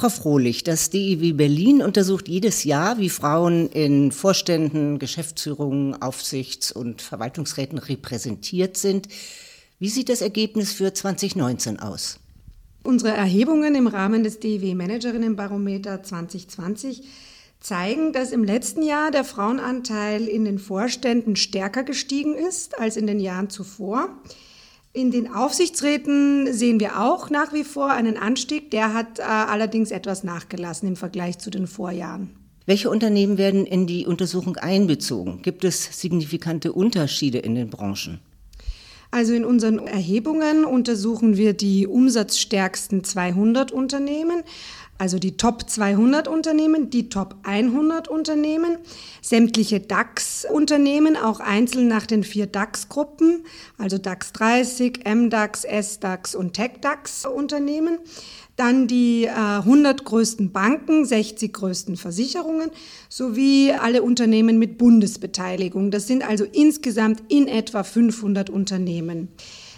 Frau Frohlich, das DIW Berlin untersucht jedes Jahr, wie Frauen in Vorständen, Geschäftsführungen, Aufsichts- und Verwaltungsräten repräsentiert sind. Wie sieht das Ergebnis für 2019 aus? Unsere Erhebungen im Rahmen des DIW Managerinnenbarometer 2020 zeigen, dass im letzten Jahr der Frauenanteil in den Vorständen stärker gestiegen ist als in den Jahren zuvor. In den Aufsichtsräten sehen wir auch nach wie vor einen Anstieg. Der hat äh, allerdings etwas nachgelassen im Vergleich zu den Vorjahren. Welche Unternehmen werden in die Untersuchung einbezogen? Gibt es signifikante Unterschiede in den Branchen? Also in unseren Erhebungen untersuchen wir die umsatzstärksten 200 Unternehmen also die Top 200 Unternehmen, die Top 100 Unternehmen, sämtliche DAX-Unternehmen, auch einzeln nach den vier DAX-Gruppen, also DAX 30, MDAX, SDAX und TechDAX-Unternehmen. Dann die äh, 100 größten Banken, 60 größten Versicherungen sowie alle Unternehmen mit Bundesbeteiligung. Das sind also insgesamt in etwa 500 Unternehmen.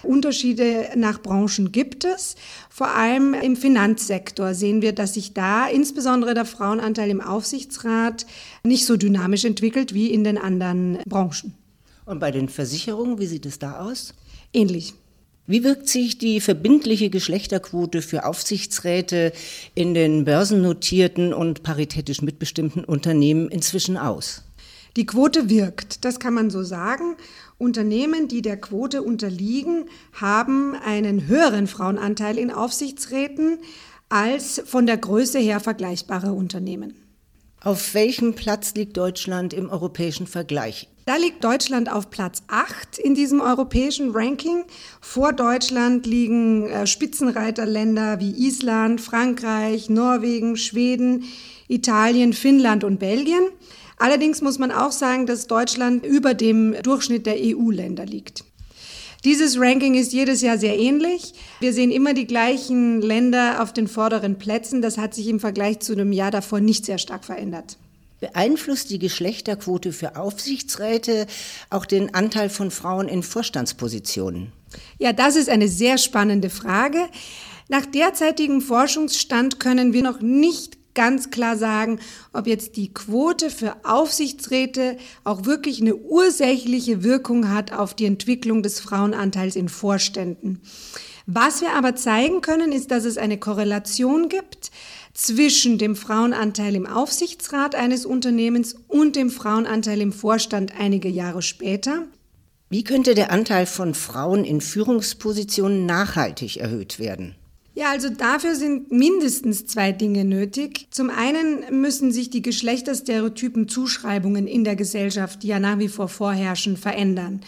Unterschiede nach Branchen gibt es. Vor allem im Finanzsektor sehen wir, dass sich da insbesondere der Frauenanteil im Aufsichtsrat nicht so dynamisch entwickelt wie in den anderen Branchen. Und bei den Versicherungen, wie sieht es da aus? Ähnlich. Wie wirkt sich die verbindliche Geschlechterquote für Aufsichtsräte in den börsennotierten und paritätisch mitbestimmten Unternehmen inzwischen aus? Die Quote wirkt, das kann man so sagen. Unternehmen, die der Quote unterliegen, haben einen höheren Frauenanteil in Aufsichtsräten als von der Größe her vergleichbare Unternehmen. Auf welchem Platz liegt Deutschland im europäischen Vergleich? Da liegt Deutschland auf Platz 8 in diesem europäischen Ranking. Vor Deutschland liegen äh, Spitzenreiterländer wie Island, Frankreich, Norwegen, Schweden, Italien, Finnland und Belgien. Allerdings muss man auch sagen, dass Deutschland über dem Durchschnitt der EU-Länder liegt. Dieses Ranking ist jedes Jahr sehr ähnlich. Wir sehen immer die gleichen Länder auf den vorderen Plätzen. Das hat sich im Vergleich zu einem Jahr davor nicht sehr stark verändert. Beeinflusst die Geschlechterquote für Aufsichtsräte auch den Anteil von Frauen in Vorstandspositionen? Ja, das ist eine sehr spannende Frage. Nach derzeitigem Forschungsstand können wir noch nicht ganz klar sagen, ob jetzt die Quote für Aufsichtsräte auch wirklich eine ursächliche Wirkung hat auf die Entwicklung des Frauenanteils in Vorständen. Was wir aber zeigen können, ist, dass es eine Korrelation gibt zwischen dem Frauenanteil im Aufsichtsrat eines Unternehmens und dem Frauenanteil im Vorstand einige Jahre später. Wie könnte der Anteil von Frauen in Führungspositionen nachhaltig erhöht werden? Ja, also dafür sind mindestens zwei Dinge nötig. Zum einen müssen sich die Geschlechterstereotypen Zuschreibungen in der Gesellschaft, die ja nach wie vor vorherrschen, verändern.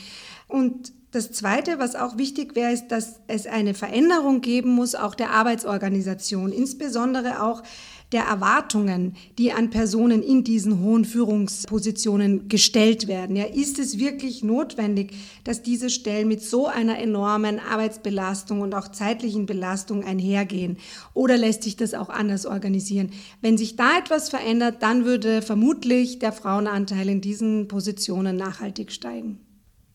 Und das Zweite, was auch wichtig wäre, ist, dass es eine Veränderung geben muss, auch der Arbeitsorganisation, insbesondere auch der Erwartungen, die an Personen in diesen hohen Führungspositionen gestellt werden. Ja, ist es wirklich notwendig, dass diese Stellen mit so einer enormen Arbeitsbelastung und auch zeitlichen Belastung einhergehen? Oder lässt sich das auch anders organisieren? Wenn sich da etwas verändert, dann würde vermutlich der Frauenanteil in diesen Positionen nachhaltig steigen.